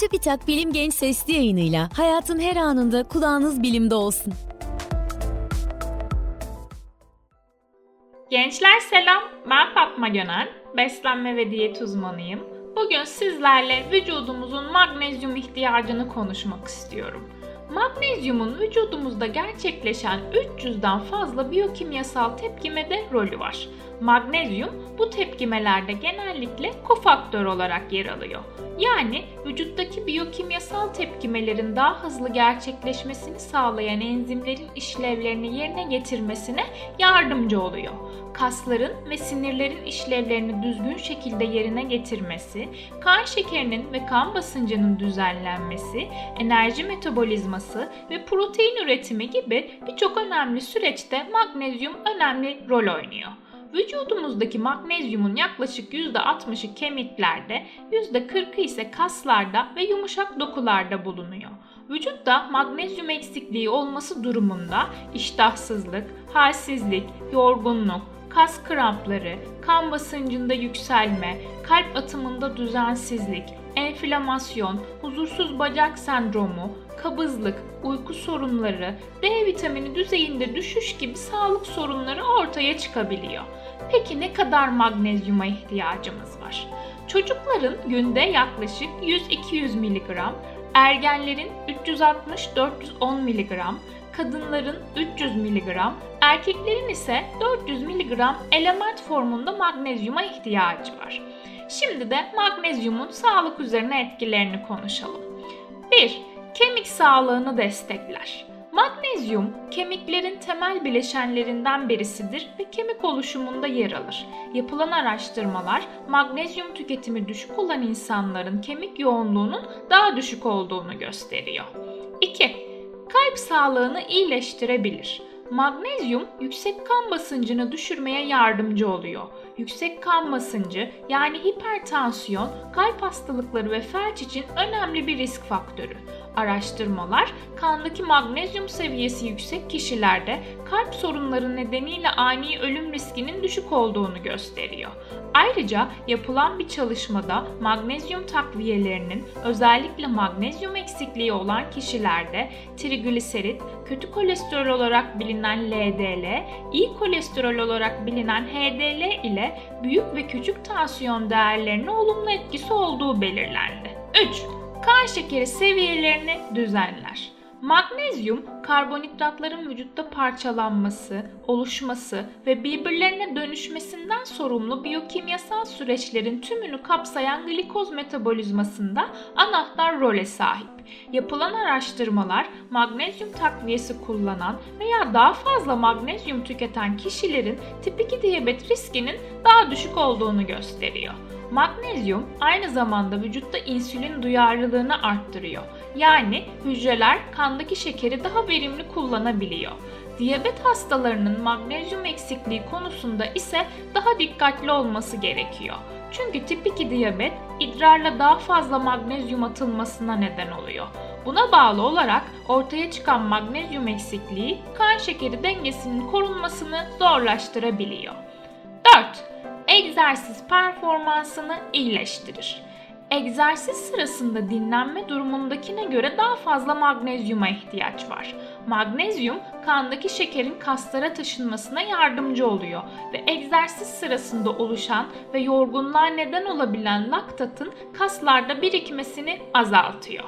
Çubitak Bilim Genç Sesli yayınıyla hayatın her anında kulağınız bilimde olsun. Gençler selam, ben Fatma Gönel, beslenme ve diyet uzmanıyım. Bugün sizlerle vücudumuzun magnezyum ihtiyacını konuşmak istiyorum. Magnezyumun vücudumuzda gerçekleşen 300'den fazla biyokimyasal tepkimede rolü var. Magnezyum bu tepkimelerde genellikle kofaktör olarak yer alıyor. Yani vücuttaki biyokimyasal tepkimelerin daha hızlı gerçekleşmesini sağlayan enzimlerin işlevlerini yerine getirmesine yardımcı oluyor. Kasların ve sinirlerin işlevlerini düzgün şekilde yerine getirmesi, kan şekerinin ve kan basıncının düzenlenmesi, enerji metabolizması ve protein üretimi gibi birçok önemli süreçte magnezyum önemli rol oynuyor. Vücudumuzdaki magnezyumun yaklaşık %60'ı kemiklerde, %40'ı ise kaslarda ve yumuşak dokularda bulunuyor. Vücutta magnezyum eksikliği olması durumunda iştahsızlık, halsizlik, yorgunluk, kas krampları, kan basıncında yükselme, kalp atımında düzensizlik, enflamasyon, huzursuz bacak sendromu, kabızlık, uyku sorunları, D vitamini düzeyinde düşüş gibi sağlık sorunları ortaya çıkabiliyor. Peki ne kadar magnezyuma ihtiyacımız var? Çocukların günde yaklaşık 100-200 mg, ergenlerin 360-410 mg, kadınların 300 mg, erkeklerin ise 400 mg element formunda magnezyuma ihtiyacı var. Şimdi de magnezyumun sağlık üzerine etkilerini konuşalım. 1. Kemik sağlığını destekler. Magnezyum kemiklerin temel bileşenlerinden birisidir ve kemik oluşumunda yer alır. Yapılan araştırmalar magnezyum tüketimi düşük olan insanların kemik yoğunluğunun daha düşük olduğunu gösteriyor. 2. Kalp sağlığını iyileştirebilir. Magnezyum yüksek kan basıncını düşürmeye yardımcı oluyor. Yüksek kan basıncı yani hipertansiyon, kalp hastalıkları ve felç için önemli bir risk faktörü. Araştırmalar kandaki magnezyum seviyesi yüksek kişilerde kalp sorunları nedeniyle ani ölüm riskinin düşük olduğunu gösteriyor. Ayrıca yapılan bir çalışmada magnezyum takviyelerinin özellikle magnezyum eksikliği olan kişilerde trigliserit, kötü kolesterol olarak bilinen LDL, iyi kolesterol olarak bilinen HDL ile büyük ve küçük tansiyon değerlerine olumlu etkisi olduğu belirlendi. 3 kan şekeri seviyelerini düzenler. Magnezyum, karbonhidratların vücutta parçalanması, oluşması ve birbirlerine dönüşmesinden sorumlu biyokimyasal süreçlerin tümünü kapsayan glikoz metabolizmasında anahtar role sahip. Yapılan araştırmalar magnezyum takviyesi kullanan veya daha fazla magnezyum tüketen kişilerin tip 2 diyabet riskinin daha düşük olduğunu gösteriyor. Magnezyum aynı zamanda vücutta insülin duyarlılığını arttırıyor. Yani hücreler kandaki şekeri daha verimli kullanabiliyor. Diyabet hastalarının magnezyum eksikliği konusunda ise daha dikkatli olması gerekiyor. Çünkü tip 2 diyabet idrarla daha fazla magnezyum atılmasına neden oluyor. Buna bağlı olarak ortaya çıkan magnezyum eksikliği kan şekeri dengesinin korunmasını zorlaştırabiliyor. 4 egzersiz performansını iyileştirir. Egzersiz sırasında dinlenme durumundakine göre daha fazla magnezyuma ihtiyaç var. Magnezyum kandaki şekerin kaslara taşınmasına yardımcı oluyor ve egzersiz sırasında oluşan ve yorgunluğa neden olabilen laktatın kaslarda birikmesini azaltıyor.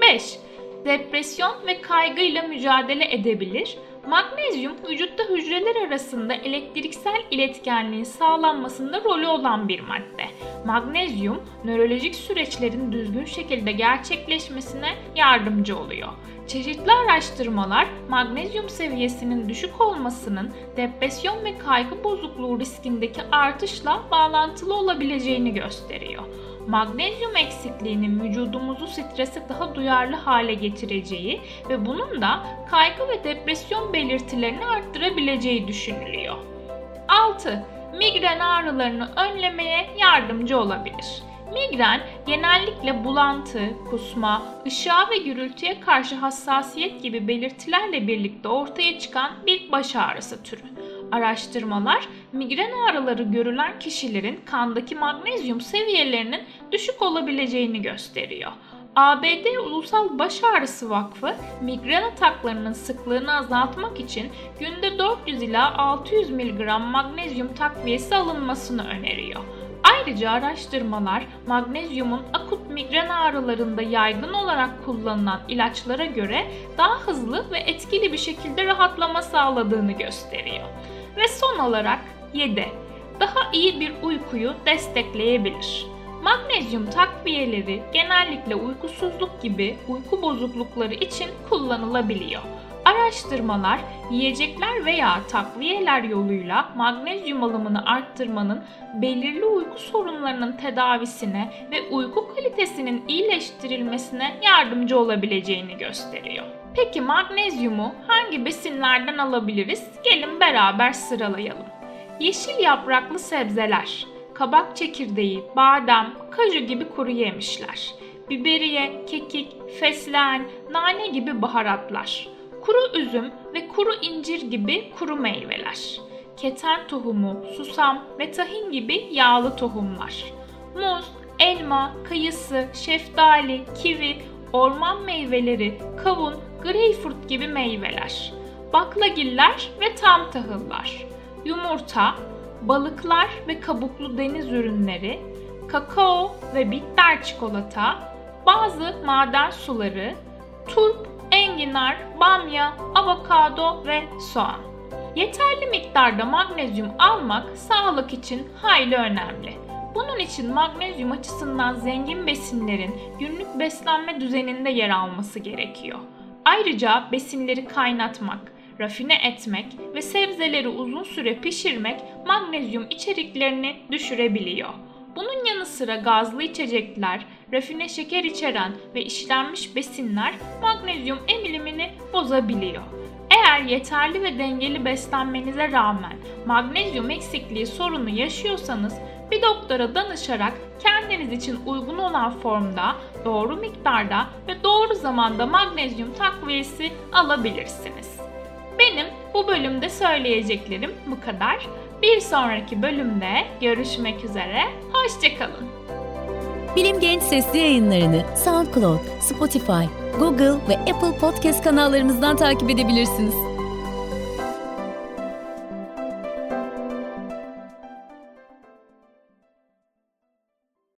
5. Depresyon ve kaygıyla mücadele edebilir Magnezyum vücutta hücreler arasında elektriksel iletkenliğin sağlanmasında rolü olan bir madde. Magnezyum nörolojik süreçlerin düzgün şekilde gerçekleşmesine yardımcı oluyor. Çeşitli araştırmalar magnezyum seviyesinin düşük olmasının depresyon ve kaygı bozukluğu riskindeki artışla bağlantılı olabileceğini gösteriyor magnezyum eksikliğinin vücudumuzu strese daha duyarlı hale getireceği ve bunun da kaygı ve depresyon belirtilerini arttırabileceği düşünülüyor. 6. Migren ağrılarını önlemeye yardımcı olabilir. Migren genellikle bulantı, kusma, ışığa ve gürültüye karşı hassasiyet gibi belirtilerle birlikte ortaya çıkan bir baş ağrısı türü. Araştırmalar migren ağrıları görülen kişilerin kandaki magnezyum seviyelerinin düşük olabileceğini gösteriyor. ABD Ulusal Baş Ağrısı Vakfı migren ataklarının sıklığını azaltmak için günde 400 ila 600 mg magnezyum takviyesi alınmasını öneriyor. Ayrıca araştırmalar magnezyumun akut migren ağrılarında yaygın olarak kullanılan ilaçlara göre daha hızlı ve etkili bir şekilde rahatlama sağladığını gösteriyor. Ve son olarak 7. Daha iyi bir uykuyu destekleyebilir. Magnezyum takviyeleri genellikle uykusuzluk gibi uyku bozuklukları için kullanılabiliyor. Araştırmalar yiyecekler veya takviyeler yoluyla magnezyum alımını arttırmanın belirli uyku sorunlarının tedavisine ve uyku kalitesinin iyileştirilmesine yardımcı olabileceğini gösteriyor. Peki magnezyumu hangi besinlerden alabiliriz? Gelin beraber sıralayalım. Yeşil yapraklı sebzeler, kabak çekirdeği, badem, kaju gibi kuru yemişler, biberiye, kekik, fesleğen, nane gibi baharatlar, kuru üzüm ve kuru incir gibi kuru meyveler, keten tohumu, susam ve tahin gibi yağlı tohumlar, muz, elma, kayısı, şeftali, kivi, orman meyveleri, kavun, greyfurt gibi meyveler, baklagiller ve tam tahıllar, yumurta, balıklar ve kabuklu deniz ürünleri, kakao ve bitter çikolata, bazı maden suları, turp, enginar, bamya, avokado ve soğan. Yeterli miktarda magnezyum almak sağlık için hayli önemli. Bunun için magnezyum açısından zengin besinlerin günlük beslenme düzeninde yer alması gerekiyor. Ayrıca besinleri kaynatmak, rafine etmek ve sebzeleri uzun süre pişirmek magnezyum içeriklerini düşürebiliyor. Bunun yanı sıra gazlı içecekler, rafine şeker içeren ve işlenmiş besinler magnezyum emilimini bozabiliyor. Eğer yeterli ve dengeli beslenmenize rağmen magnezyum eksikliği sorunu yaşıyorsanız bir doktora danışarak kendiniz için uygun olan formda, doğru miktarda ve doğru zamanda magnezyum takviyesi alabilirsiniz. Benim bu bölümde söyleyeceklerim bu kadar. Bir sonraki bölümde görüşmek üzere. Hoşçakalın. Bilim Genç Sesli yayınlarını SoundCloud, Spotify, Google ve Apple Podcast kanallarımızdan takip edebilirsiniz.